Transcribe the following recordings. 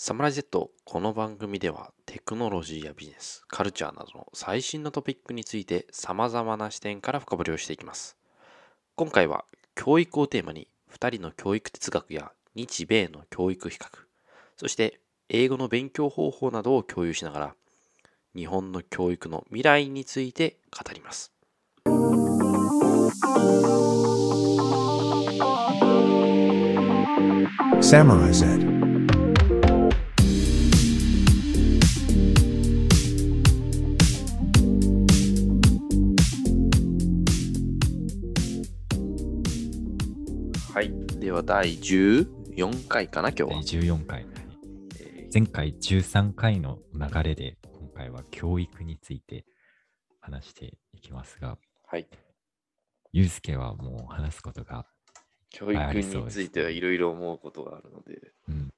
サムライ Z この番組ではテクノロジーやビジネス、カルチャーなどの最新のトピックについて様々な視点から深掘りをしていきます。今回は教育をテーマに2人の教育哲学や日米の教育比較、そして英語の勉強方法などを共有しながら日本の教育の未来について語ります。Samurai Z. はい。では第14回かな今日は。14回。えー前回13回の流れで、今回は教育について話していきますが、はい。ゆうすけはもう話すことが、教育についてはいろいろ思うことがあるので、うん、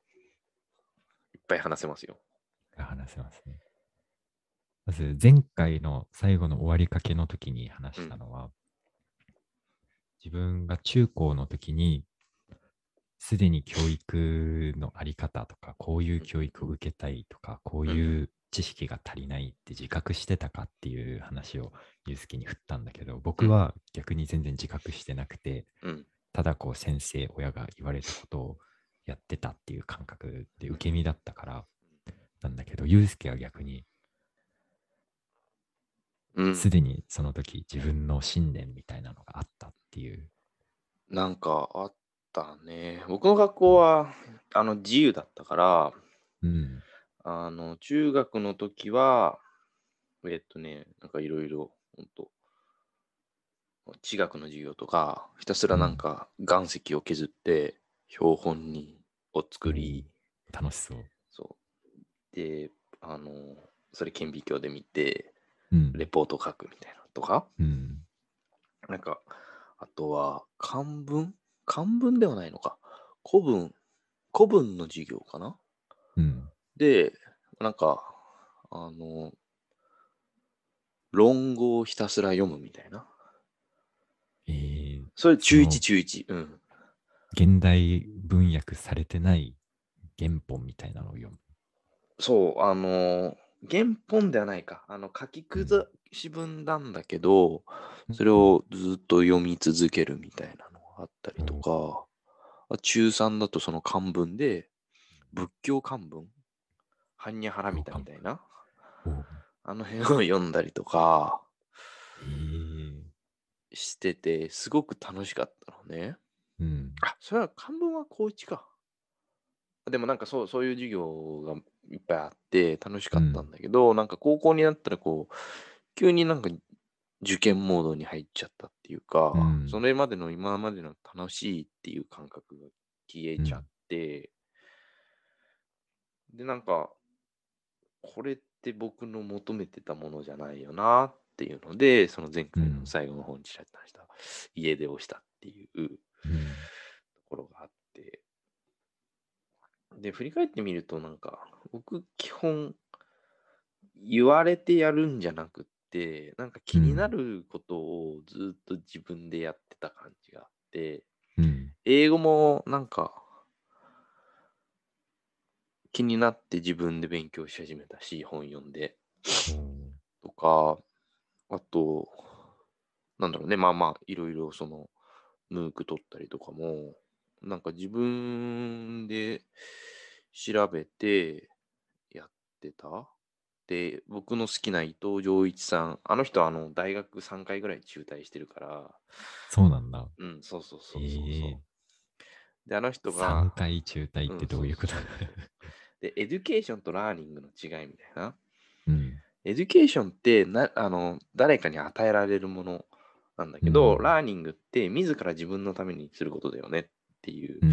いっぱい話せますよ。話せますね。まず前回の最後の終わりかけの時に話したのは、自分が中高の時に、すでに教育のあり方とか、こういう教育を受けたいとか、こういう知識が足りないって自覚してたかっていう話をゆうすけに振ったんだけど、僕は逆に全然自覚してなくて、うん。ただこう先生、親が言われたことをやってたっていう感覚で受け身だったからなんだけど、ゆうすけは逆にうん、すでにその時自分の信念みたいなのがあったっていう。なんかあったね。僕の学校はあの自由だったから、うん。あの中学の時は、えっとね、なんかいろいろ、ほんと、地学の授業とか、ひたすらなんか岩石を削って標本にを作り、楽しそう。そう。で、あの、それ顕微鏡で見て、うん。レポート書くみたいなとか、うん。なんか、あとは、漢文漢文ではないのか。古文、古文の授業かなうん。で、なんか、あの、論語をひたすら読むみたいな。えー、それ中1、その中1。うん。現代文訳されてない原本みたいなのを読む。そう、あの、原本ではないか。あの、書き崩し文なんだけど、それをずっと読み続けるみたいなあったりとか、あ中3だとその漢文で、仏教漢文、般若ハラミタみたいな、おうあの辺を読んだりとかえ。ー、してて、すごく楽しかったのね。うん。あ、それは漢文は高一か。でもなんかそうそういう授業がいっぱいあって楽しかったんだけど、なんか高校になったらこう、急になんか受験モードに入っちゃったっていうか、うん。それまでの今までの楽しいっていう感覚が消えちゃって、で、なんか、これって僕の求めてたものじゃないよなっていうので、その前回の最後の方にちらっと話した、家出をしたっていううん。ところがあって、で、振り返ってみると、なんか、僕、基本、言われてやるんじゃなくって、なんか気になることをずっと自分でやってた感じがあって、うん。英語もなんか、気になって自分で勉強し始めたし、本読んで、おとか、あと、なんだろうね、まあまあ、いろいろその、ムーク取ったりとかも、なんか自分で調べてやってた。で、僕の好きな伊藤穰一さん、あの人はあの大学3回ぐらい中退してるから、そうなんだ。うん、そうそうそうそうそう。えで、あの人3が、回中退ってどういうことうんで、 education と learning の違いみたいな。うん。 education ってなあの誰かに与えられるものなんだけど、うん learning って自ら自分のためにすることだよねっていううん。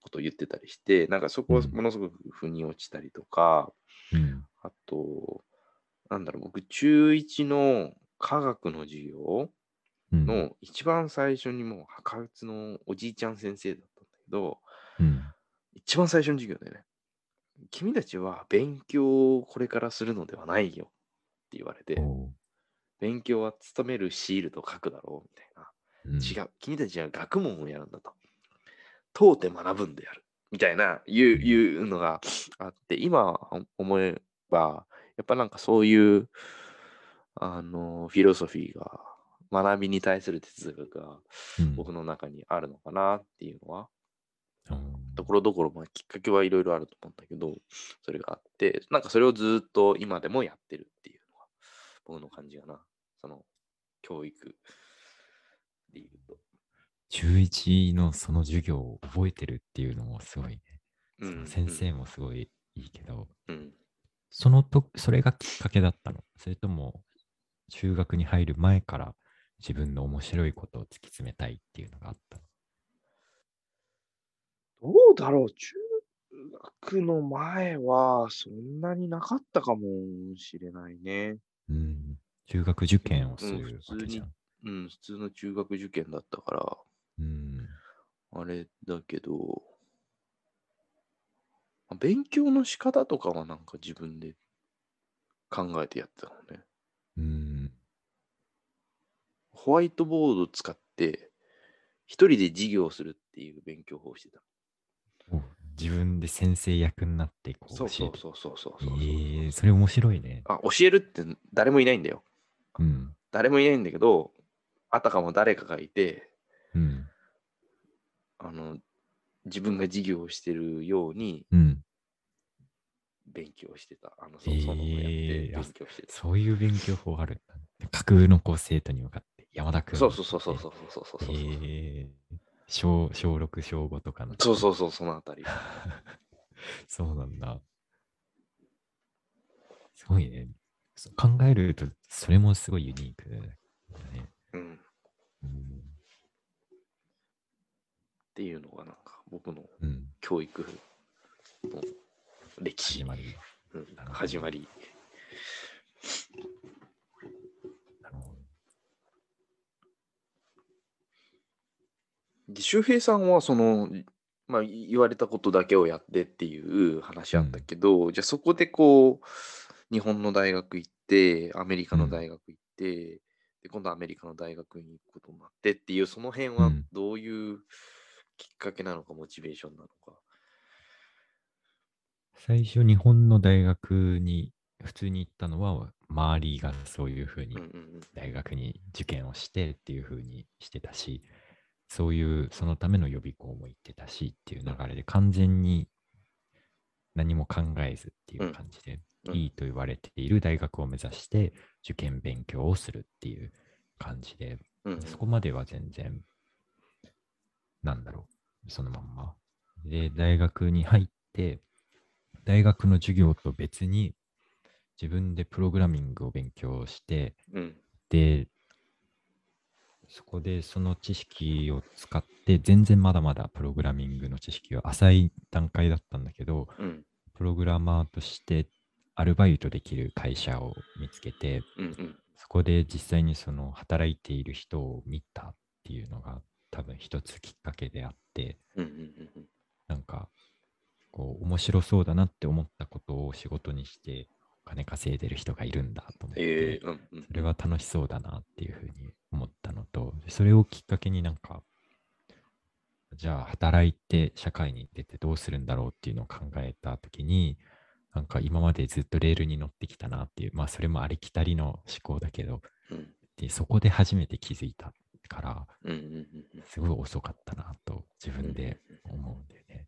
ことを言ってたりして、なんかそこはうんものすごく腑に落ちたりとか、うん。あと、なんだろう、僕、中1の科学の授業うん。の一番最初にもう博物のおじいちゃん先生だったんだけど、うん。一番最初の授業でね、君たちは勉強をこれからするのではないよって言われて、勉強は勤めるシールと書くだろうみたいな。うん違う。君たちは学問をやるんだと。問うて学ぶんである。みたいないういうのがあって、今思えば、やっぱなんかそういう、あの、フィロソフィーが、学びに対する哲学がうん僕の中にあるのかなっていうのは、うんところどころ、まあ、きっかけはいろいろあると思うんだけど、それがあって、なんかそれをずっと今でもやってるっていうのが、僕の感じかな。その、教育で言うと。中1のその授業を覚えてるっていうのもすごいね。その先生もすごいいいけど、うん。そのと、それがきっかけだったの？それとも、中学に入る前から自分の面白いことを突き詰めたいっていうのがあったの？どうだろう？中学の前はそんなになかったかもしれないね。うん。中学受験をすうんる普通にわけじゃん。うん、普通の中学受験だったから、うん。あれだけど、まあ勉強の仕方とかはなんか自分で考えてやってたのね。うん。ホワイトボード使って、一人で授業をするっていう勉強法をしてた。お自分で先生役になってこうそうそう。そうそうそうそうそう。ええそれ面白いね。あ、教えるって誰もいないんだよ。うん。誰もいないんだけど、あたかも誰かがいて、うん。あの、自分が授業をしてるようにうん。勉強してた。あの、そそのやってえー勉強してた。そういう勉強法あるんだね。架空のこう生徒に向かって、山田君。そうそうそうそうそうそうそうそう。えー小小6、小5とかの。そうそうそう、そのあたり。そうなんだ。すごいね。そう考えると、それもすごいユニークだね。うん。っうん。ていうのがなんか僕のうん。教育の歴史。始、まり。うん。始まり。で周平さんはその、まあ、い言われたことだけをやってっていう話あったけど、じゃあそこでこう日本の大学行ってアメリカの大学行って、で今度アメリカの大学に行くことになってっていうその辺はうん。どういうきっかけなのか、モチベーションなのか。最初、日本の大学に普通に行ったのは、周りがそういうふうに大学に受験をしてっていうふうにしてたし、そういう、そのための予備校も行ってたしっていう流れで、完全に何も考えずっていう感じで、うん。いいと言われている大学を目指して受験勉強をするっていう感じで、そこまでは全然、なんだろう、そのまんま。で、大学に入って、大学の授業と別に自分でプログラミングを勉強して、うん。で、そこでその知識を使って、全然まだまだプログラミングの知識は浅い段階だったんだけど、うん。プログラマーとしてアルバイトできる会社を見つけて、うんうん。そこで実際にその働いている人を見たっていうのが多分一つきっかけであって、うんうんうんなんかこう面白そうだなって思ったことを仕事にしてお金稼いでる人がいるんだと思って、ええうんうんそれは楽しそうだなっていうふうに思ったのと、それをきっかけになんか、じゃあ働いて社会に出てどうするんだろうっていうのを考えたときに、なんか今までずっとレールに乗ってきたなっていう、まあそれもありきたりの思考だけど、うん。でそこで初めて気づいたから、すごい遅かったなと自分で思うんだよね。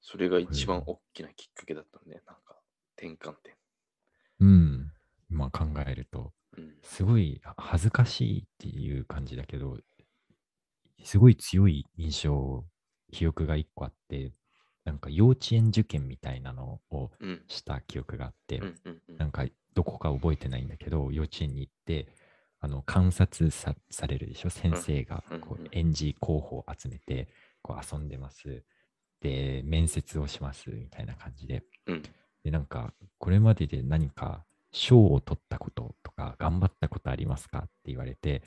それが一番大きなきっかけだったね。なんか転換点。うん。今考えると、うんすごい恥ずかしいっていう感じだけど、すごい強い印象、記憶が一個あって、なんか幼稚園受験みたいなのをうんした記憶があって、なんかどこか覚えてないんだけど、幼稚園に行って、あの観察さされるでしょ？先生がこう園児候補を集めてこう遊んでます。で、面接をしますみたいな感じで。うん。で、なんか、これまでで何か賞を取ったこととか、頑張ったことありますかって言われて、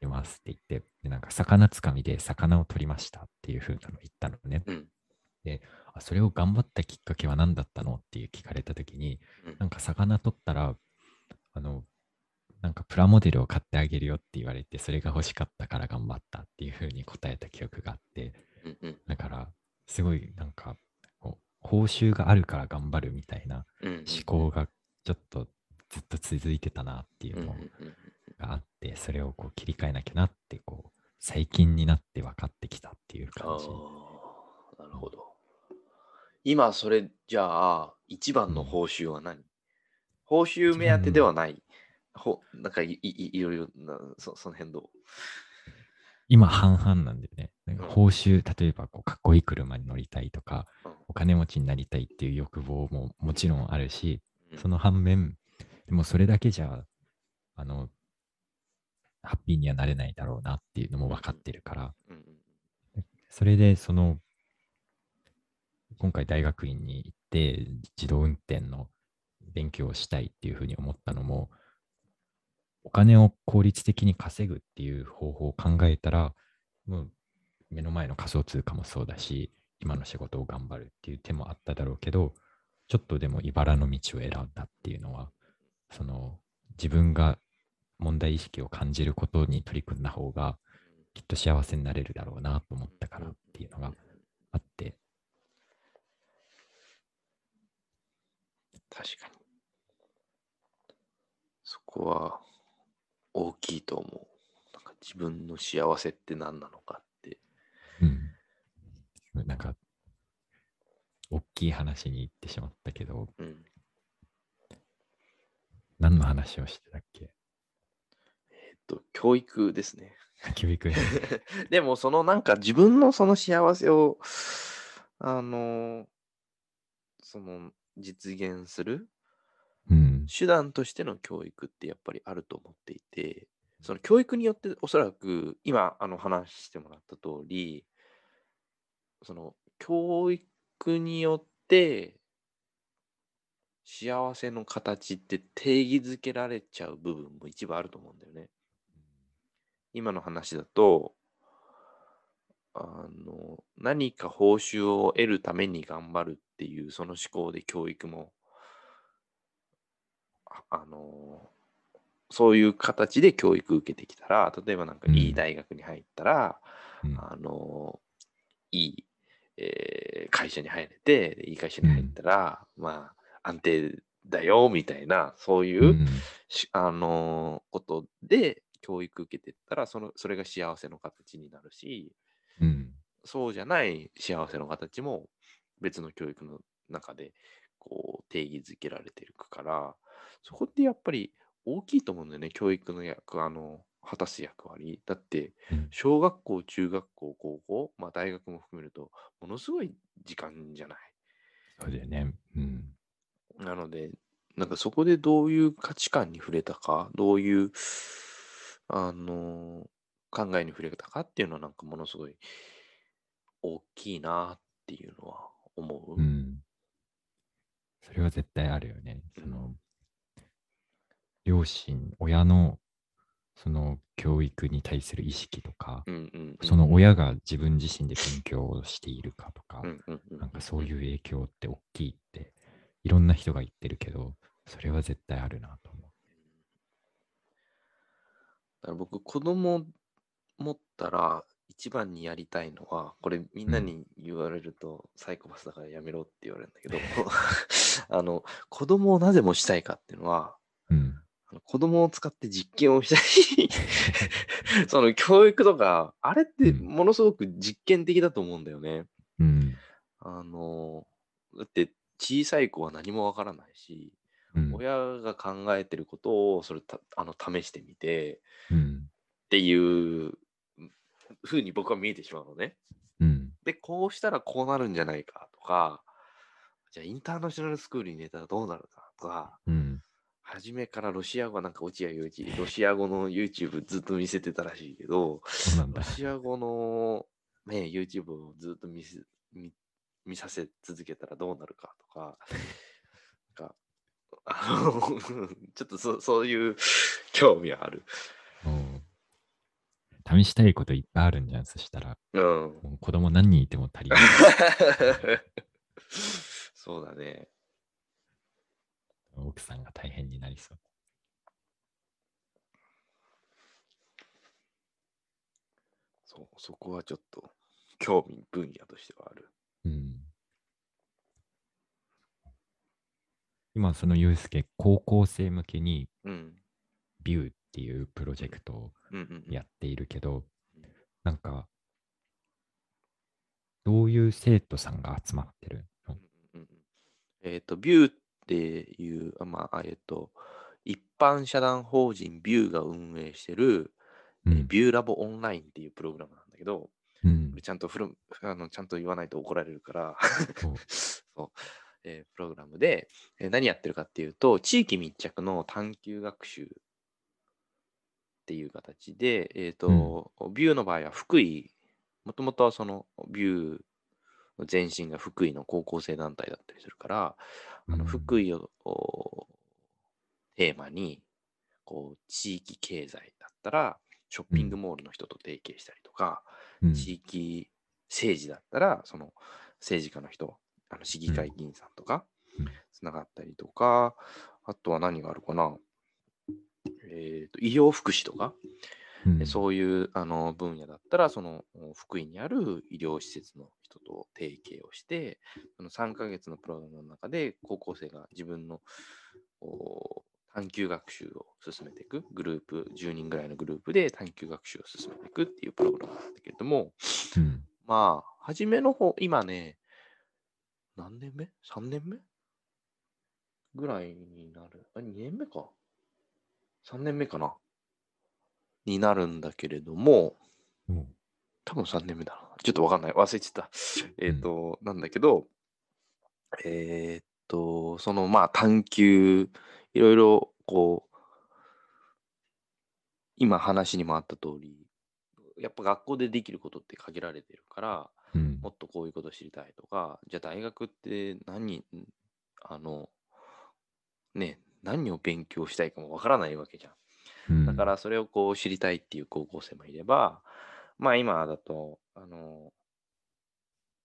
いますって言って、で、なんか、魚つかみで魚を取りましたっていう風なのを言ったのね。うん。あそれを頑張ったきっかけは何だったの？っていう聞かれたときに、うん。なんか魚取ったら、あの、なんかプラモデルを買ってあげるよって言われて、それが欲しかったから頑張ったっていう風に答えた記憶があって、うんうんだから、すごいなんか、こう報酬があるから頑張るみたいなうんうん思考がちょっとずっと続いてたなっていうんううんのうんがあって、それをこう切り替えなきゃなって、こう、最近になって分かってきたっていうあ感じ。あ、なるほど。今、それじゃあ、一番の報酬は何、報酬目当てではない。ほなんかいいいいろいろなそ、その辺どう今半々なんでね、なんかうん。報酬、例えばこうかっこいい車に乗りたいとか、うん。お金持ちになりたいっていう欲望ももちろんあるし、うん。その反面、でもそれだけじゃ、あの、ハッピーにはなれないだろうなっていうのも分かってるから、それでその、今回大学院に行って自動運転の勉強をしたいっていうふうに思ったのも、お金を効率的に稼ぐっていう方法を考えたら、もう目の前の仮想通貨もそうだし、今の仕事を頑張るっていう手もあっただろうけど、ちょっとでも茨の道を選んだっていうのは、その自分が問題意識を感じることに取り組んだ方が、きっと幸せになれるだろうなと思ったからっていうのがあって、確かに。そこは大きいと思う。なんか自分の幸せって何なのかって。うん。なんか、大きい話に行ってしまったけど、うん。何の話をしてたっけ？えっと、教育ですね。教育。でも、そのなんか自分のその幸せを、あの、その実現するうん。手段としての教育ってやっぱりあると思っていて、その教育によっておそらく今あの話してもらった通り、その教育によって幸せの形って定義づけられちゃう部分も一部あると思うんだよね。今の話だと、あの何か報酬を得るために頑張るっていうその思考で教育もああのそういう形で教育受けてきたら例えばなんかうんいい大学に入ったら、うん。あのいい、えー会社に入れてでいい会社に入ったら、まあ安定だよみたいなそういう、うんしあのことで教育受けてったらそのそれが幸せの形になるしうん。そうじゃない幸せの形も別の教育の中でこう定義づけられていくからそこってやっぱり大きいと思うんだよね教育の役あの果たす役割だってうん小学校中学校高校、まあ、大学も含めるとものすごい時間じゃないそうだよね。うん。なので、なんかそこでどういう価値観に触れたか、どういう、あの考えに触れたかっていうのはなんかものすごい大きいなっていうのは思う。うん。それは絶対あるよね。その、両親、親の、その教育に対する意識とか、うんうんうんその親が自分自身で勉強をしているかとかう、んうんうんなんかそういう影響って大きいって、いろんな人が言ってるけど、それは絶対あるなと思だから僕、子供持ったら一番にやりたいのは、これみんなに言われるとサイコパスだからやめろって言われるんだけど、あの、子供をなぜもしたいかっていうのは。あの子供を使って実験をしたり、その教育とか、あれってうんものすごく実験的だと思うんだよね。うん。あの、だって小さい子は何もわからないし、うん。親が考えてることをそれたあの試してみてうん。っていうふうに僕は見えてしまうのね。うん。で、こうしたらこうなるんじゃないかとか、じゃあインターナショナルスクールに入れたらどうなるかとか、うん。初めからロシア語はなんか落合陽一、ロシア語の YouTube ずっと見せてたらしいけど、ロ。シア語の、ね、YouTube をずっと見せ見見させ続けたらどうなるかとか、なんかあの ちょっとそそういう興味はある。試したいこといっぱいあるんじゃん、そしたら。うん。もう子供何人いても足りない。そうだね。奥さんが大変になりそう。そう、そこはちょっと興味分野としてはある。うん。今、そのユースケ、高校生向けにうん。ビューっていうプロジェクトを。やっているけどうん、なんか、どういう生徒さんが集まってるの？うんうんうんえっ、と、ビューっていう、あまあ、えっ、と、一般社団法人ビューが運営してる、えーうん。ビューラボオンラインっていうプログラムなんだけど、うん。ちゃんとフルあのちゃんと言わないと怒られるからお そう、えープログラムで、えー何やってるかっていうと、地域密着の探究学習っていう形で、えっ、と、ビューの場合は福井、もともとはそのビューの前身が福井の高校生団体だったりするから、あのうん福井をおテーマに、こう、地域経済だったら、ショッピングモールの人と提携したりとか、うん。地域政治だったら、その政治家の人、あの市議会議員さんとかうん、つながったりとか、あとは何があるかな、えーと医療福祉とか、うんそういうあの分野だったら、そのお福井にある医療施設の人と提携をして、その3ヶ月のプログラムの中で高校生が自分のお探究学習を進めていく、グループ、10人ぐらいのグループで探究学習を進めていくっていうプログラムなんだけれども、うんまあ、初めの方、今ね、何年目 ?3 年目？ぐらいになる。あ、2年目か。3年目かなになるんだけれども、お多分3年目だな。ちょっとわかんない。忘れてた。えっ、と、なんだけど、えっ、と、そのまあ探求、いろいろこう、今話にもあった通り、やっぱ学校でできることって限られてるから、うんもっとこういうこと知りたいとか、じゃあ大学って何、あの、ね、何を勉強したいかもわからないわけじゃん。うんだからそれをこう知りたいっていう高校生もいれば、まあ今だと、あの、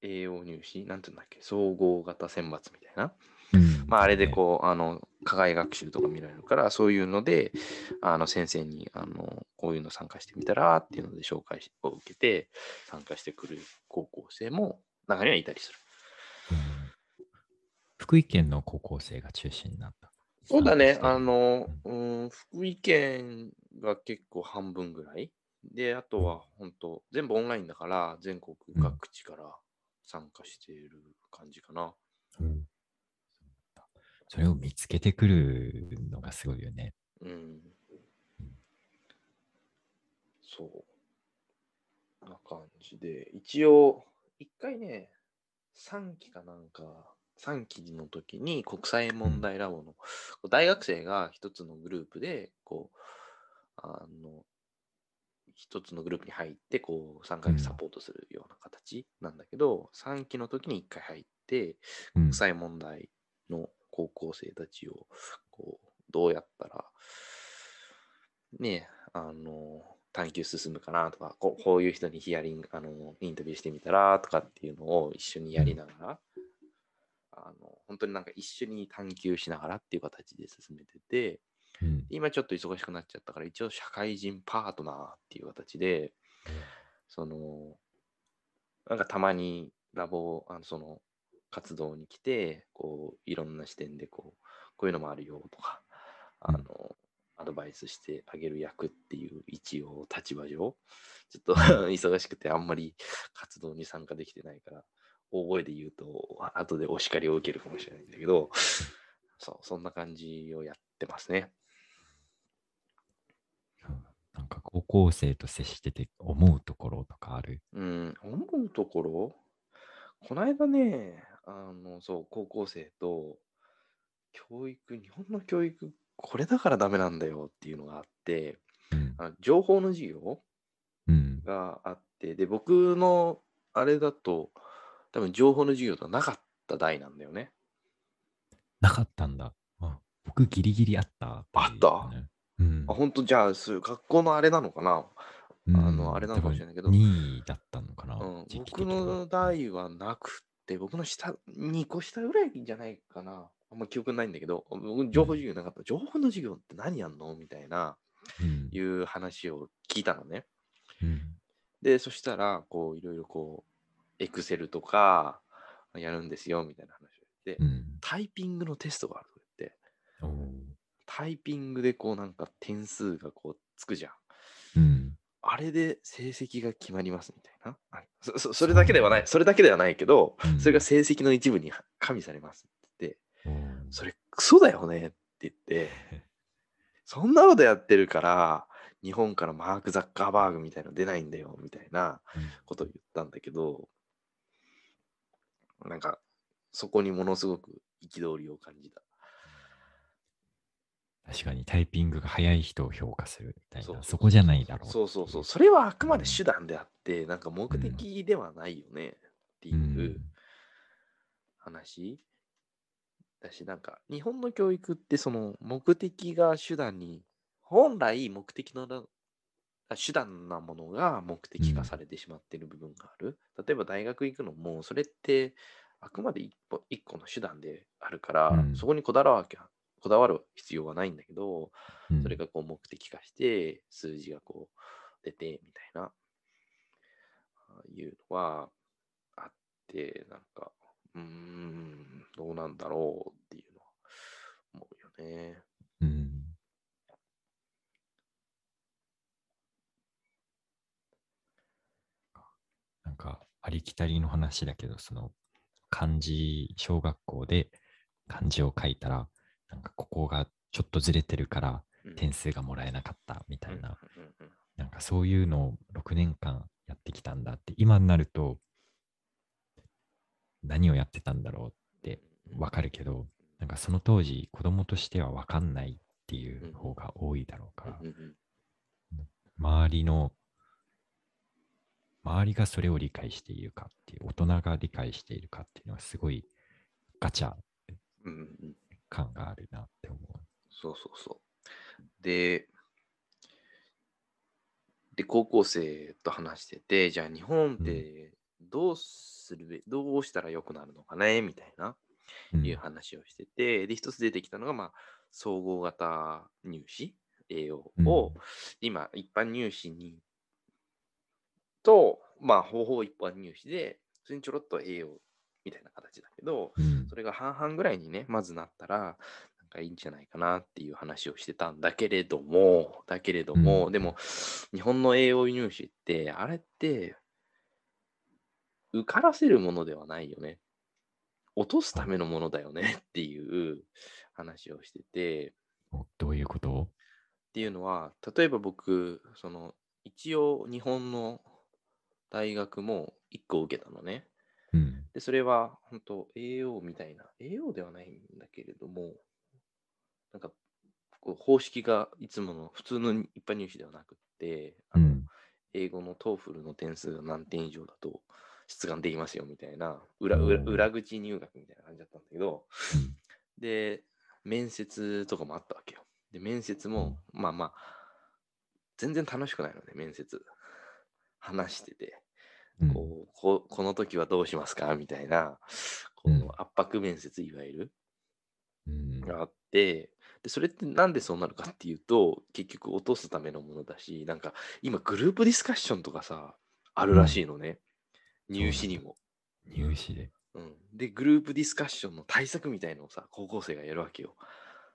栄養入試、なんていうんだっけ、総合型選抜みたいな。うんまああれでこう、あの、課外学習とか見られるから、そういうので、あの、先生に、あの、こういうの参加してみたらっていうので紹介を受けて、参加してくる高校生も中にはいたりする。うん福井県の高校生が中心なんだ。そうだね。あの、うん、福井県が結構半分ぐらい。で、あとは本当、全部オンラインだから、全国各地から参加している感じかな。うんそれを見つけてくるのがすごいよね。うん。そう。な感じで、一応、一回ね、3期かなんか、3期の時に国際問題ラボの、大学生が一つのグループで、こう、あの、一つのグループに入って、こう、3回サポートするような形なんだけど、3期の時に1回入って、うん。国際問題の高校生たちを、こう、どうやったら、ね、あの、探求進むかなとか、こうこういう人にヒアリング、あの、インタビューしてみたらとかっていうのを一緒にやりながら、あの、本当になんか一緒に探求しながらっていう形で進めてて、うん。今ちょっと忙しくなっちゃったから、一応社会人パートナーっていう形で、その、なんかたまにラボ、あのその活動に来て、こう、いろんな視点でこう、こういうのもあるよとか、あうん。の、アドバイスしてあげる役っていう一応立場上、ちょっと 忙しくてあんまり活動に参加できてないから、大声で言うと、後でお叱りを受けるかもしれないんだけど、そう、そんな感じをやってますね。うんなんか高校生と接してて思うところとかある？うん、思うところ、この間ね、あの、そう、高校生と、教育、日本の教育、これだからダメなんだよっていうのがあって、うんあの情報の授業うんがあって、で、僕のあれだと、多分情報の授業とはなかった代なんだよね。なかったんだ。あ僕ギリギリあった、あった？ねうんあ、本当？じゃあ、そういう学校のあれなのかな？うんあのあれなのかもしれないけど2位だったのかな。うん、僕の代はなくて、僕の下、2個下ぐらいじゃないかな。あんま記憶ないんだけど、僕、情報授業なかった。情報の授業って何やんの？みたいな、うんいう話を聞いたのね。うんで、そしたら、こう、いろいろこう、エクセルとかやるんですよみたいな話を言って、うん。タイピングのテストがあると言って、タイピングでこうなんか点数がこうつくじゃん。うん。あれで成績が決まりますみたいな。あそそそれだけではない、それだけではないけど、うんそれが成績の一部に加味されますって言って、それクソだよねって言って、そんなことやってるから、日本からマーク・ザッカーバーグみたいなの出ないんだよみたいなうんことを言ったんだけど、なんかそこにものすごく憤りを感じた。確かにタイピングが早い人を評価するみたいな、そこじゃないだろう。そうそうそう。それはあくまで手段であって、なんか目的ではないよねっていううん話だし、なんか日本の教育ってその目的が手段に、本来目的の手段なものが目的化されてしまっている部分がある。例えば大学行くのも、それってあくまで一歩一個の手段であるから、うんそこにこだわるわけこだわる必要はないんだけど、うんそれがこう目的化して、数字がこう出てみたいな、いうのはあって、なんか、うーん、どうなんだろうっていうのは思うよね。うん。なんか、ありきたりの話だけど、その、漢字、小学校で漢字を書いたら、なんかここがちょっとずれてるからうん。点数がもらえなかったみたいな、なんかそういうのを6年間やってきたんだって、今になると、何をやってたんだろうってわかるけど、なんかその当時、子供としてはわかんないっていう方が多いだろうから、周りの、周りがそれを理解しているかっていう、大人が理解しているかっていうのはすごいガチャうんうんうん感があるなって思う。そうそうそう。で、で、高校生と話してて、じゃあ日本ってどうするべ、どうしたらよくなるのかねみたいな、うんいう話をしてて、で、一つ出てきたのが、まあ、総合型入試、栄養を、うん今、一般入試に、と、まあ、方法一般入試で、普通にちょろっと栄養みたいな形だけど、うん。それが半々ぐらいにね、まずなったら、なんかいいんじゃないかなっていう話をしてたんだけれども、だけれども、うん。でも、日本の栄養入試って、あれって、受からせるものではないよね。落とすためのものだよねっていう話をしてて、おどういうこと？っていうのは、例えば僕、その、一応日本の大学も1個受けたのね。うん。で、それは本当 AO みたいな、AO ではないんだけれども、なんか、こう方式がいつもの普通の一般入試ではなくって、あのうん。英語の TOEFL の点数が何点以上だと出願できますよみたいな裏裏裏口入学みたいな感じだったんだけど、うんで、面接とかもあったわけよ。で、面接も、まあまあ、全然楽しくないのね、面接。話してて。うんこうここの時はどうしますか？みたいな、こうんの圧迫面接、いわゆる、うんがあって、で、それってなんでそうなるかっていうと、結局落とすためのものだし、なんか今グループディスカッションとかさ、あるらしいのね。入試にも。入試で。うん、で、グループディスカッションの対策みたいのをさ、高校生がやるわけよ。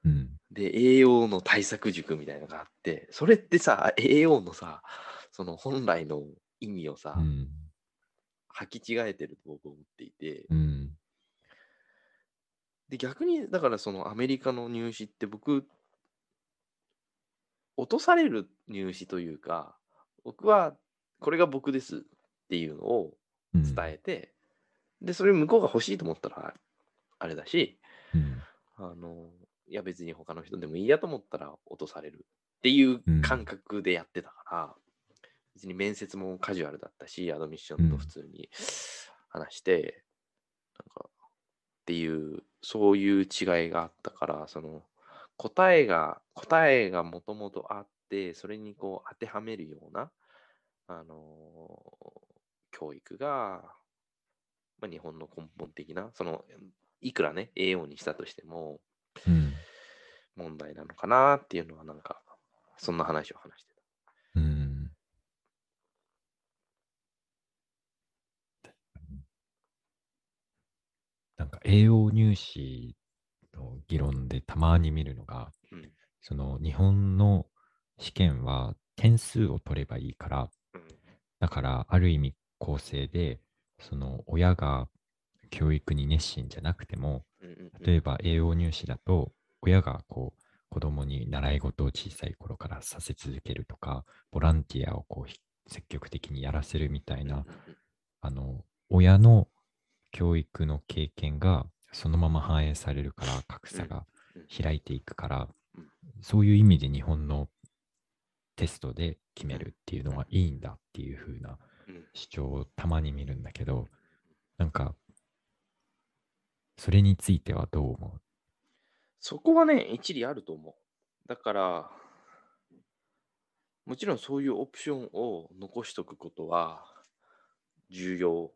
うん。で、栄養の対策塾みたいなのがあって、それってさ、栄養のさ、その本来の意味をさ、うん。履き違えてると僕は思っていて、うん。で、逆に、だからそのアメリカの入試って僕、落とされる入試というか、僕はこれが僕ですっていうのをうん伝えて、で、それ向こうが欲しいと思ったらあれだし、うん。あの、いや別に他の人でもいいやと思ったら落とされるっていううん感覚でやってたから、別に面接もカジュアルだったし、アドミッションと普通に話して、なんか、っていう、そういう違いがあったから、その、答えが、答えがもともとあって、それにこう当てはめるような、あの教育が、まあ、日本の根本的な、その、いくらね、栄養にしたとしても、うん。問題なのかなっていうのは、なんか、そんな話を話してた。うん。なんか栄養入試の議論でたまに見るのが、うん。その日本の試験は点数を取ればいいから、うん。だからある意味公正で、その親が教育に熱心じゃなくても、例えば栄養入試だと、親がこう子供に習い事を小さい頃からさせ続けるとか、ボランティアをこうひ積極的にやらせるみたいな、うん。あの、親の教育の経験がそのまま反映されるから、格差がうん。開いていくからうん、そういう意味で日本のテストで決めるっていうのはいいんだっていう風なうん。主張をたまに見るんだけど、なんか、それについてはどう思う？そこはね、一理あると思う。だから、もちろんそういうオプションを残しとくことは重要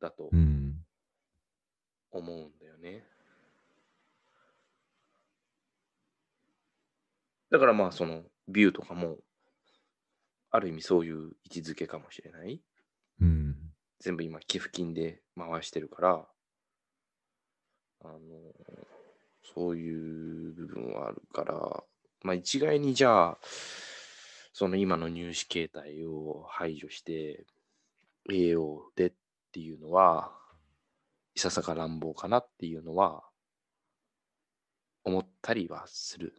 だとうん。思うんだよね。だからまあそのビューとかもある意味そういう位置づけかもしれない。うん。全部今寄付金で回してるから、あの、そういう部分はあるから、まあ一概にじゃあ、その今の入試形態を排除して、栄養でっていうのは、いささか乱暴かなっていうのは、思ったりはする。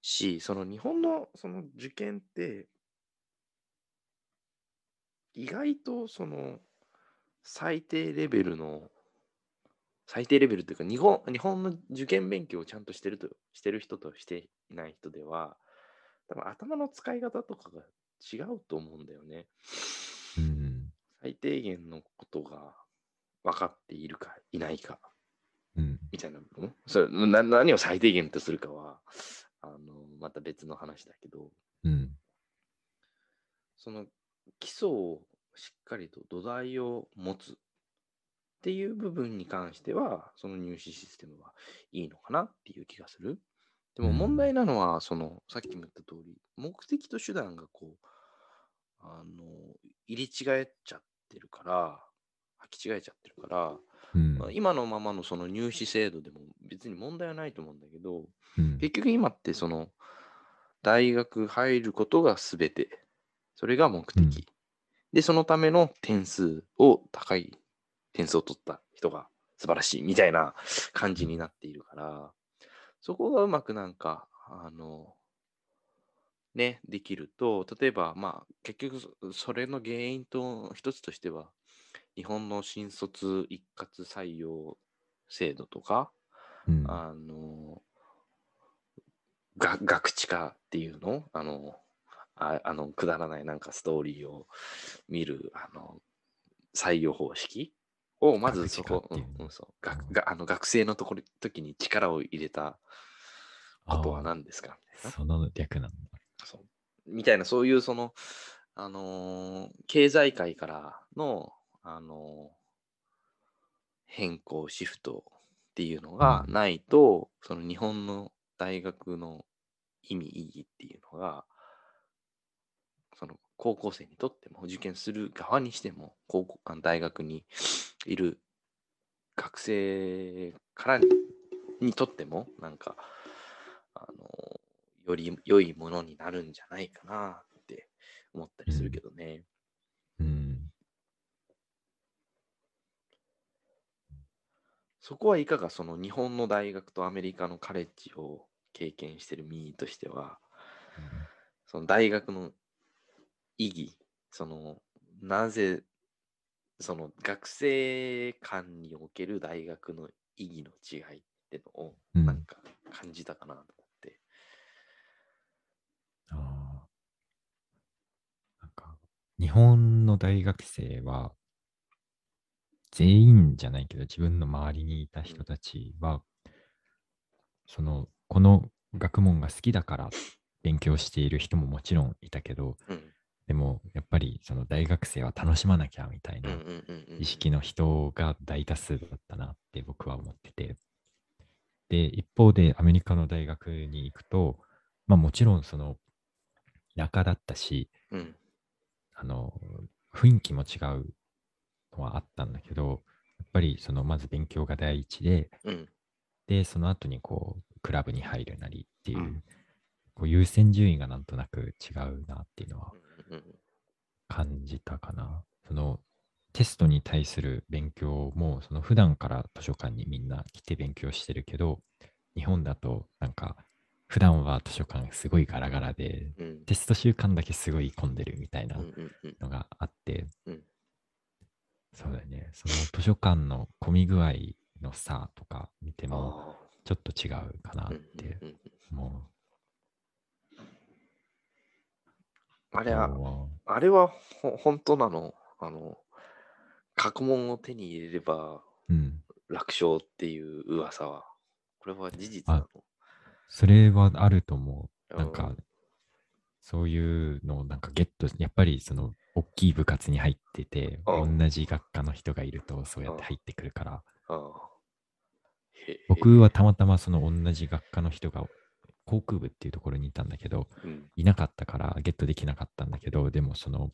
し、その日本のその受験って、意外とその最低レベルの最低レベルというか日本日本の受験勉強をちゃんとしてるとしてる人としていない人では多分頭の使い方とかが違うと思うんだよね。うん。最低限のことが分かっているかいないかうん。みたいな部分それな何を最低限とするかはあのまた別の話だけどうん。その基礎をしっかりと土台を持つっていう部分に関しては、その入試システムはいいのかなっていう気がする。でもうん問題なのは、その、さっきも言った通り、目的と手段がこう、あの、入り違えちゃってるから、履き違えちゃってるから、うん。まあ今のままのその入試制度でも別に問題はないと思うんだけど、うん。結局今ってその大学入ることが全て。それが目的、うん。でそのための点数を高い点数を取った人が素晴らしいみたいな感じになっているからそこがうまくなんかあのねできると例えばまあ結局そそれの原因と一つとしては日本の新卒一括採用制度とかうん。あの、が、学知化っていうの？あの、ああの、くだらないなんかストーリーを見る、あの、採用方式？を、まずそこ、う。んうんそう。うん。学があの学生のところ、時に力を入れたことは何ですか？その略なんだ。そう。みたいな、そういうその、あのー経済界からの、あのー変更、シフトっていうのがうんないと、その日本の大学の意味、意義っていうのが、その高校生にとっても、受験する側にしても、高校大学にいる学生からににとっても、なんか、あの、より良いものになるんじゃないかなって思ったりするけどね。うん。そこはいかがその日本の大学とアメリカのカレッジを経験してる身としては、その大学の意義、そのなぜ、その学生間における大学の意義の違いってのをうんなんか感じたかなと思って。ああ。なんか、日本の大学生は、全員じゃないけど、自分の周りにいた人たちは、その、この学問が好きだから勉強している人ももちろんいたけど、うん。でも、やっぱり、その大学生は楽しまなきゃみたいな意識の人が大多数だったなって僕は思ってて。で、一方でアメリカの大学に行くと、まあもちろんその田舎だったし、うん。あの、雰囲気も違うのはあったんだけど、やっぱりそのまず勉強が第一で、うん。で、その後にこう、クラブに入るなりっていう、うんこう優先順位がなんとなく違うなっていうのはうん感じたかな。そのテストに対する勉強も、その普段から図書館にみんな来て勉強してるけど、日本だとなんか、普段は図書館すごいガラガラで、うん。テスト週間だけすごい混んでるみたいなうんうんうんのがあって、うんそうだよね。その図書館の混み具合の差とか見ても、あちょっと違うかなって思う。あれは、は、あれはほ本当なの？あの、過去問を手に入れればうん。楽勝っていう噂は。これは事実なの？それはあると思う。なんかうん、そういうのをなんかゲット、やっぱりその、大きい部活に入ってて、うん。同じ学科の人がいると、そうやって入ってくるから、僕はたまたまその同じ学科の人が、航空部っていうところにいたんだけど、うん。いなかったからゲットできなかったんだけど、でもその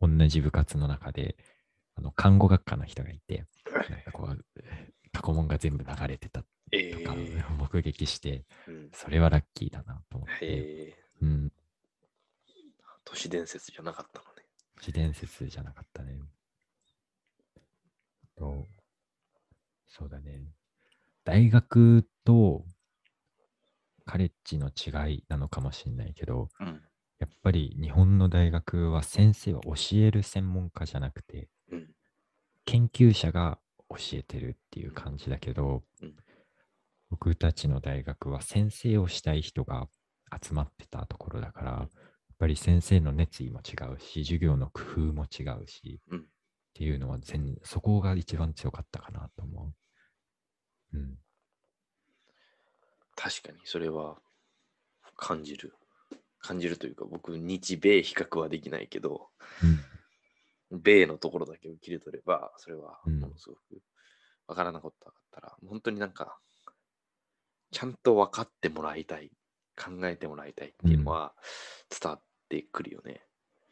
同じ部活の中で、あの看護学科の人がいて、なんかこう、過去問が全部流れてたとえか、え。目撃して、うん。それはラッキーだなと思って、へえ。うん、都市伝説じゃなかったのね。自伝説じゃなかったね。と、そうだね。大学とカレッジの違いなのかもしれないけど、うん。やっぱり日本の大学は先生は教える専門家じゃなくて、うん。研究者が教えてるっていう感じだけど、うん僕たちの大学は先生をしたい人が集まってたところだから、ぱり先生の熱意も違うし、授業の工夫も違うし、うんっていうのは全、そこが一番強かったかなと思う。うん。確かにそれは感じる。感じるというか、僕、日米比較はできないけど、うん。米のところだけを切り取れば、それはうんものすごくわからなかったら、本当になんか、ちゃんと分かってもらいたい、考えてもらいたいっていうのは伝わってくるよね。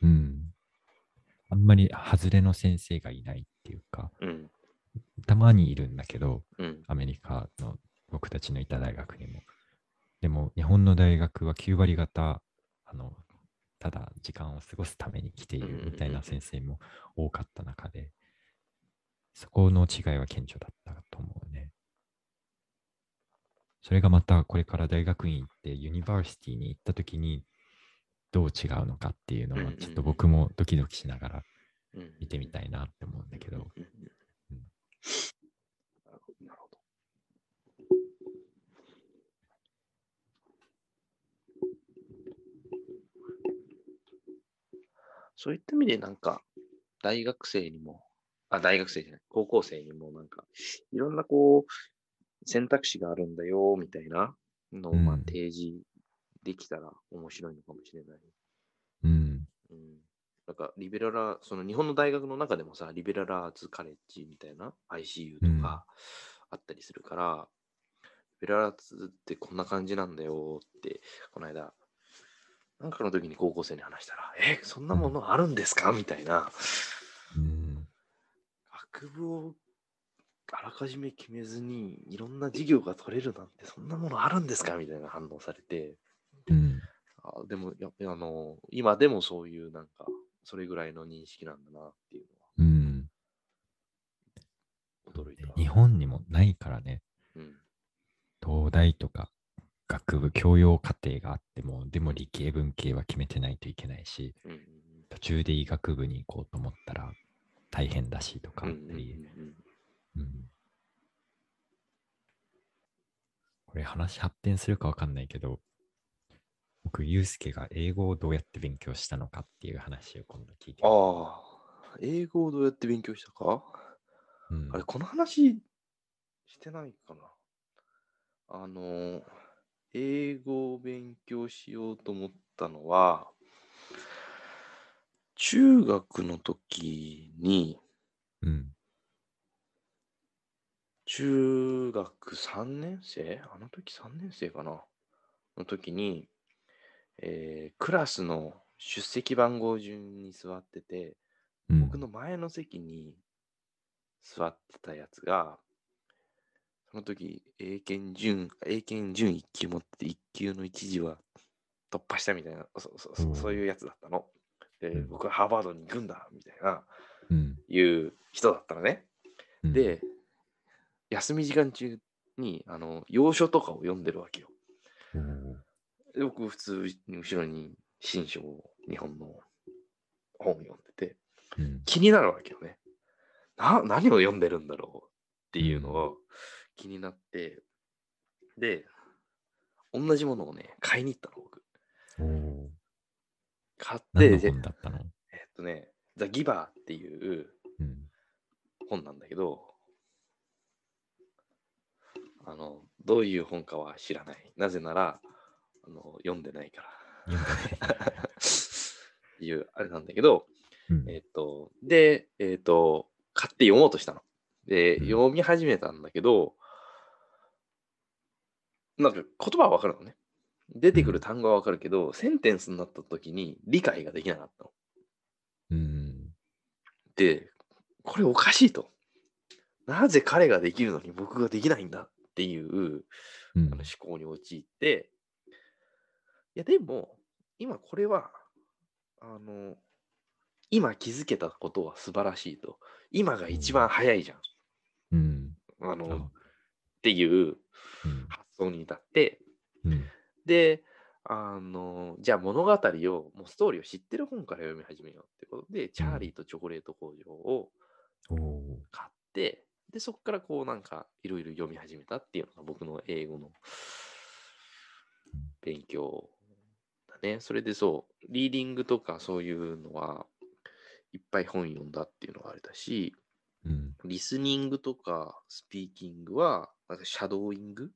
うん。あんまり外れの先生がいないっていうか、うん。たまにいるんだけど、うん。アメリカの僕たちのいた大学にも。でも、日本の大学は9割方、あの、ただ時間を過ごすために来ているみたいな先生も多かった中で、そこの違いは顕著だったと思うね。それがまたこれから大学院行って university に行った時にどう違うのかっていうのはちょっと僕もドキドキしながらうん見てみたいなって思うんだけど、うん。なるほど。そういった意味でなんか、大学生にも、あ、大学生じゃない、高校生にもなんか、いろんなこう、選択肢があるんだよ、みたいなのを、まあうん提示できたら面白いのかもしれない。うん、うん。なんか、リベラルア、その日本の大学の中でもさ、リベラルアーツカレッジみたいな ICU とかあったりするから、リベラルアーツってこんな感じなんだよって、この間、なんかの時に高校生に話したら、え、そんなものあるんですか？みたいな。うん、学部をあらかじめ決めずに、いろんな授業が取れるなんて、そんなものあるんですか？みたいな反応されて、うん、あでもやあの、今でもそういうなんか、それぐらいの認識なんだなっていううん。のは驚いた。日本にもないからね、うん。東大とか学部教養課程があっても、でも理系文系は決めてないといけないし、うんうん途中で医学部に行こうと思ったら大変だしとかうんうんうんうんうん。これ話発展するかわかんないけど、僕、ゆうすけが英語をどうやって勉強したのかっていう話を今度聞いてああ、英語をどうやって勉強したか、うん。あれ、この話してないかな？あの、英語を勉強しようと思ったのは、中学の時に、うん。中学3年生？あの時3年生かな？の時に、えークラスの出席番号順に座ってて、うん僕の前の席に座ってたやつが、その時、英検準、英検準1級持って1級の一時は突破したみたいな、そそそそういうやつだったの。で、うん僕はハーバードに行くんだみたいな、うん。いう人だったのね。うん、で、休み時間中に、あの、要所とかを読んでるわけよ。おーで僕、普通に後ろに新書を、日本の本を読んでて、うん。気になるわけよね。な、何を読んでるんだろうっていうのを気になって、で、同じものをね、買いに行ったの、僕。買って、えっとね、ザ・ギバーっていううん。本なんだけど、あの、どういう本かは知らない。なぜなら、あの読んでないから。いう、あれなんだけど、うんえっと、で、えっと、買って読もうとしたの。で、うん読み始めたんだけど、なんか言葉はわかるのね。出てくる単語はわかるけど、センテンスになった時に理解ができなかったの。うん。で、これおかしいと。なぜ彼ができるのに僕ができないんだっていううんあの思考に陥って、いやでも、今これは、あの、今気づけたことは素晴らしいと。今が一番早いじゃん。うん。あの、あっていううん発想に至って、うん。で、あの、じゃあ物語を、もうストーリーを知ってる本から読み始めようってことで、チャーリーとチョコレート工場を買って、で、そこからこうなんかいろいろ読み始めたっていうのが僕の英語の勉強だね。それでそう、リーディングとかそういうのはいっぱい本読んだっていうのがあれだし、うん。リスニングとかスピーキングは、なんかシャドーイング？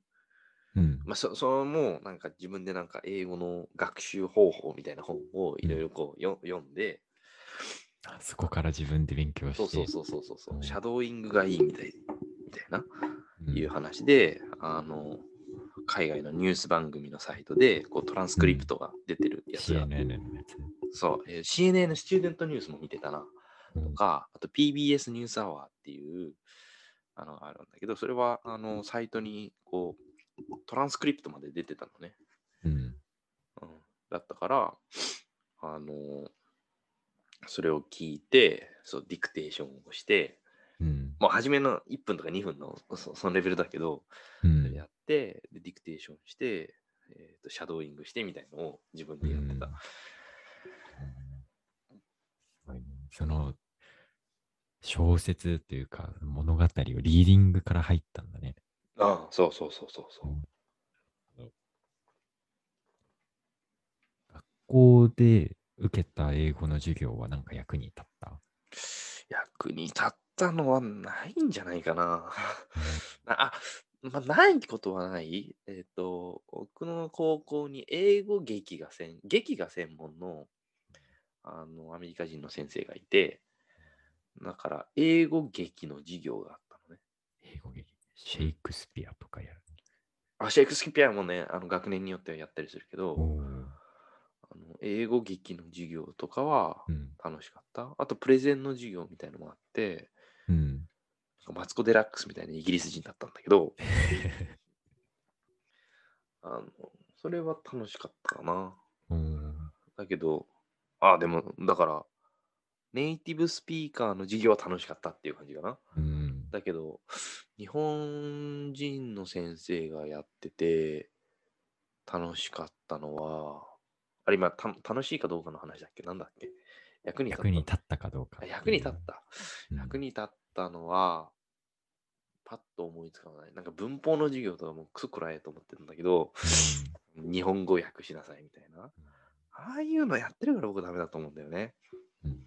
うん。まあ、そそれもなんか自分でなんか英語の学習方法みたいな本をいろいろこうよ読んで、あそこから自分で勉強して。そうそうそうそうそうシャドーイングがいいみたいみたいな、うんいう話で、あの、海外のニュース番組のサイトでこうトランスクリプトが出てるやつが、CNN のやつ。そう、えー CNN スチューデントニュースも見てたな。うんとか、あと PBS ニュースアワーっていう、あの、あるんだけど、それは、あの、サイトに、こう、トランスクリプトまで出てたのね。うん。うん。だったから、あの、それを聞いて、そう、ディクテーションをして、うん。もう初めの1分とか2分のそそのレベルだけど、うん。やって、でディクテーションして、えーと、シャドーイングしてみたいのを自分でやってた。うんその小説というか物語をリーディングから入ったんだね。ああ、そうそうそうそうそう。学校で受けた英語の授業はなんか役に立った？役に立ったのはないんじゃないかな。あ、まあ、ないことはない。えっ、と、僕の高校に英語劇が専、劇が専門の、あの、アメリカ人の先生がいて、だから、英語劇の授業があったのね。英語劇。シェイクスピアとかやる。あ、シェイクスピアもね、あの学年によってはやったりするけど、の英語劇の授業とかはうん。楽しかった。あと、プレゼンの授業みたいのもあって、うん。マツコ・デラックスみたいなイギリス人だったんだけど、あの、それは楽しかったかな。おーだけど、あ、でも、だから、ネイティブスピーカーの授業は楽しかったっていう感じかな。うん。だけど、日本人の先生がやってて、楽しかったのは、あれ今、た楽しいかどうかの話だっけ？なんだっけ？役に立った役に立ったかどうかあ。役に立った。うん役に立ったのは、パッと思いつかない。なんか文法の授業とかもクソくらえと思ってるんだけど、日本語訳しなさいみたいな。ああいうのやってるから僕ダメだと思うんだよね。うん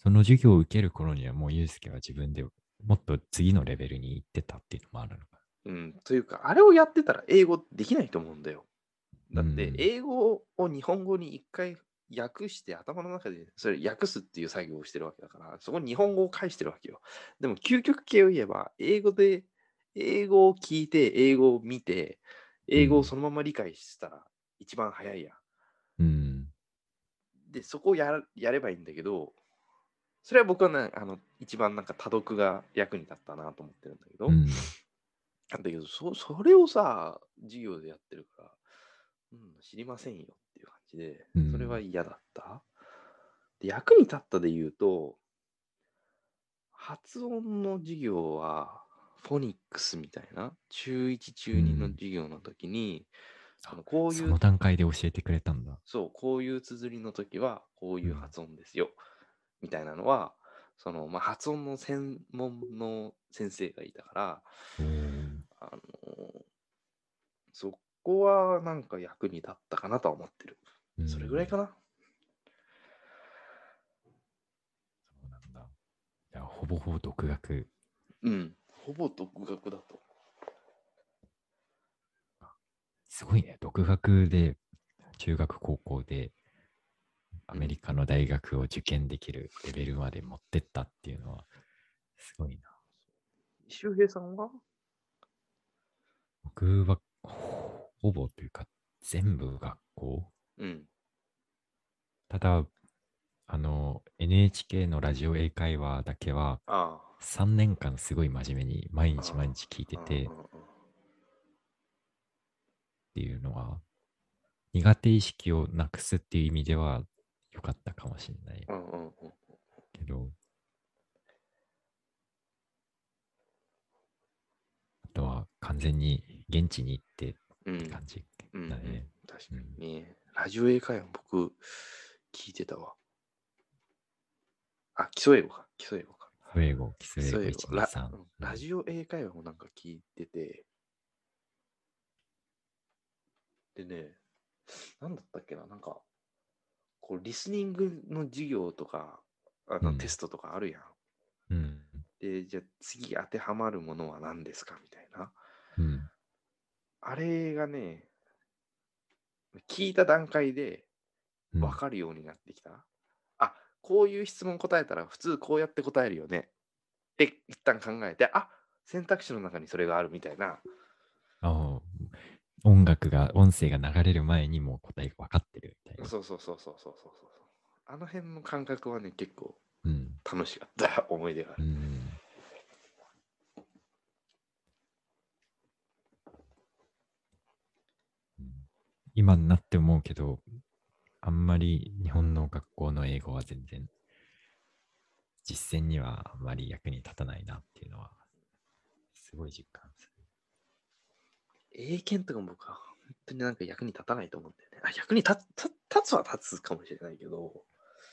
その授業を受ける頃にはもうユうスケは自分でもっと次のレベルに行ってたっていうのもあるのか。うん。というか、あれをやってたら英語できないと思うんだよ。だってうん、英語を日本語に一回訳して頭の中でそれ訳すっていう作業をしてるわけだから、そこに日本語を返してるわけよ。でも究極系を言えば、英語で、英語を聞いて、英語を見て、英語をそのまま理解したら一番早いやん。うん。で、そこをやらやればいいんだけど、それは僕はね、あの、一番なんか多読が役に立ったなと思ってるんだけど、うん。なんだけど、そそれをさ、授業でやってるから、うん、知りませんよっていう感じでう、んそれは嫌だった。で役に立ったで言うと、発音の授業は、フォニックスみたいな、中1、中2のうん授業の時に、あそのこういそうの、段階で教えてくれたんだ。そう、こういう綴りの時は、こういう発音ですよ、みたいなのは、その、まあ、発音の専門の先生がいたから、あのそこはなんか役に立ったかなとは思ってる。うんそれぐらいかな。そうなんだ。いや、ほぼほぼ独学。うん。ほぼ独学だと。すごいね。独学で、中学、高校で、アメリカの大学を受験できるレベルまで持ってったっていうのは、すごいな。周平さんは？僕は、ほほぼというか、全部学校？うん。ただ、あの、NHK のラジオ英会話だけは、ああ。3年間すごい真面目に毎日毎日聞いててっていうのは、苦手意識をなくすっていう意味では良かったかもしれないけど、あとは完全に現地に行ってっうんて感じだね。確かにね。ラジオ英会話僕聞いてたわ。あ、基礎英語か。基礎英語か。基礎英語、基礎英語英語ラ123。うんラジオ英会話もなんか聞いてて、でね、なんだったっけな、なんか、こう、リスニングの授業とか、あのうんテストとかあるやん。うん。で、じゃあ次当てはまるものは何ですか？みたいな。うん。あれがね、聞いた段階でうん分かるようになってきた。あ、こういう質問答えたら普通こうやって答えるよね。って一旦考えて、あ選択肢の中にそれがあるみたいな。あ音楽が、音声が流れる前にもう答えが分かってるみたいな。そうそうそうそうそうそうそう。あの辺の感覚はね、結構うん。楽しかった思い出がある。うん。うん今になって思うけど、あんまり日本の学校の英語は全然実践にはあんまり役に立たないなっていうのはすごい実感す英検とかも僕は本当になんか役に立たないと思うんだよね。あ、役に立つ立立つは立つかもしれないけど、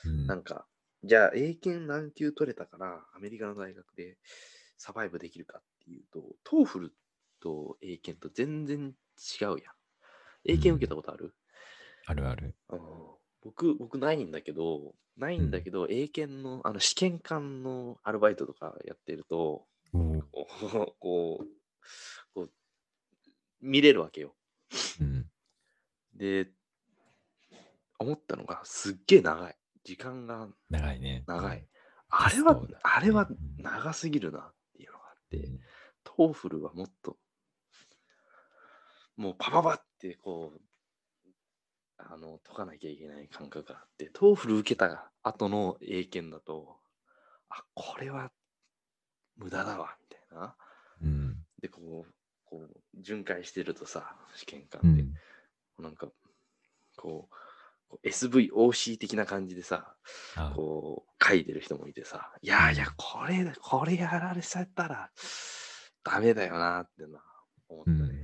る。うんなんか、じゃあ英検何級取れたからアメリカの大学で survive できるかっていうと、 TOEFL と英検と全然違うやん。英検受けたことある、あるある。あの僕、僕ないんだけど、ないんだけど、英検のあの試験官のアルバイトとかやってると、おー こう、こう、こう見れるわけよ。うん。で、思ったのがすっげえ長い。時間が長いね。長い。うんあれはあれはうん長すぎるなっていうのがあって、うん TOEFL はもっと、もうパパパってこう、あの、解かなきゃいけない感覚があって、 TOEFL 受けた後の英検だと、あ、これは無駄だわ、みたいな。うん。で、こう、こう、巡回してるとさ、試験官で、うん。なんか、こう、SVOC 的な感じでさ、あこう書いてる人もいてさ、いやいやうん、これ、これやられちゃったらダメだよなってな、思ったね。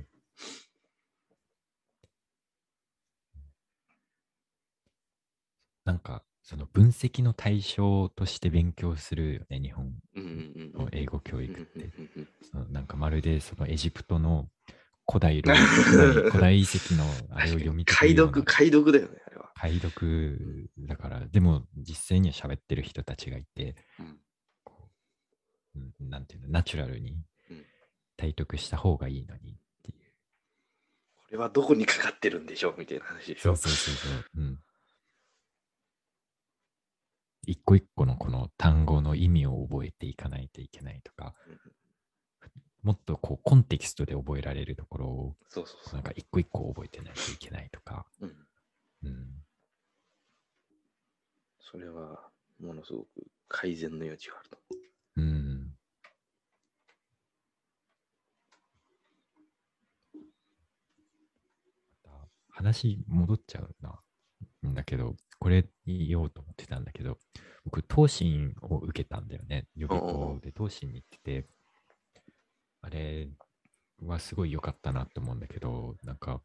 なんか、その分析の対象として勉強するよね、日本の英語教うん育って。そのなんかまるでそのエジプトの古代ロ 古代遺跡のあれを読み解読、解読だよね、あれは。解読だから、でも実際には喋ってる人たちがいて、うんなんていうの、ナチュラルにうん体得した方がいいのにっていう。これはどこにかかってるんでしょうみたいな話でしょ。そうそうそうそう。うん。一個一個のこの単語の意味を覚えていかないといけないとか、うんもっとこうコンテキストで覚えられるところを、そうそうそうなん。か一個一個覚えてないといけないとか、うんうん。それはものすごく改善の余地があると思うん。また話戻っちゃうな。んだけど、これ言おうと思ってたんだけど、僕、東進を受けたんだよね。予備校で東進に行ってて、あれはすごい良かったなと思うんだけど、なんか、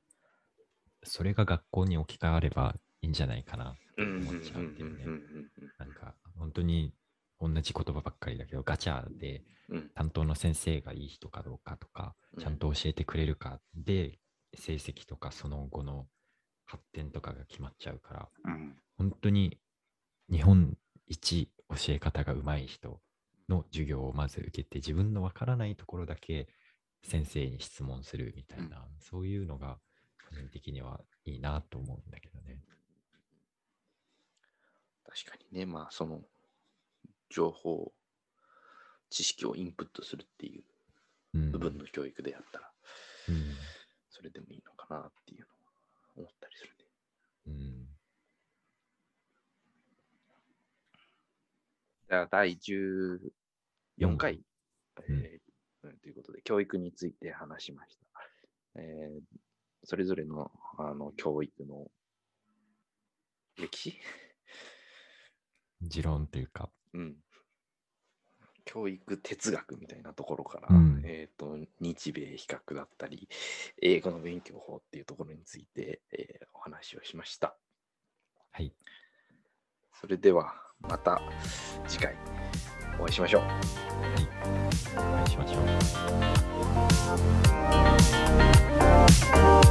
それが学校に置き換わればいいんじゃないかな。ってう。うんうんうん思っちゃうんだよね。うん。なんか、本当に同じ言葉ばっかりだけど、ガチャでうん。担当の先生がいい人かどうかとか、うん。ちゃんと教えてくれるか。で、成績とかその後の発展とかが決まっちゃうから、うん。本当に日本一教え方が上手い人の授業をまず受けて、自分のわからないところだけ先生に質問するみたいな、そういうのが個人的にはいいなと思うんだけどね。確かにね、まあその情報、知識をインプットするっていううん。部分の教育であったら、うんそれでもいいのかなっていうのは思ったりするね。うんじゃあ第14回、うんえーということで、教育について話しました。えーそれぞれのあの教育の歴史？持論というか、うん。教育哲学みたいなところから、うんえっ、と、日米比較だったり、英語の勉強法っていうところについて、えーお話をしました。はい。それでは、また次回お会いしましょう。はい、お会いしましょう。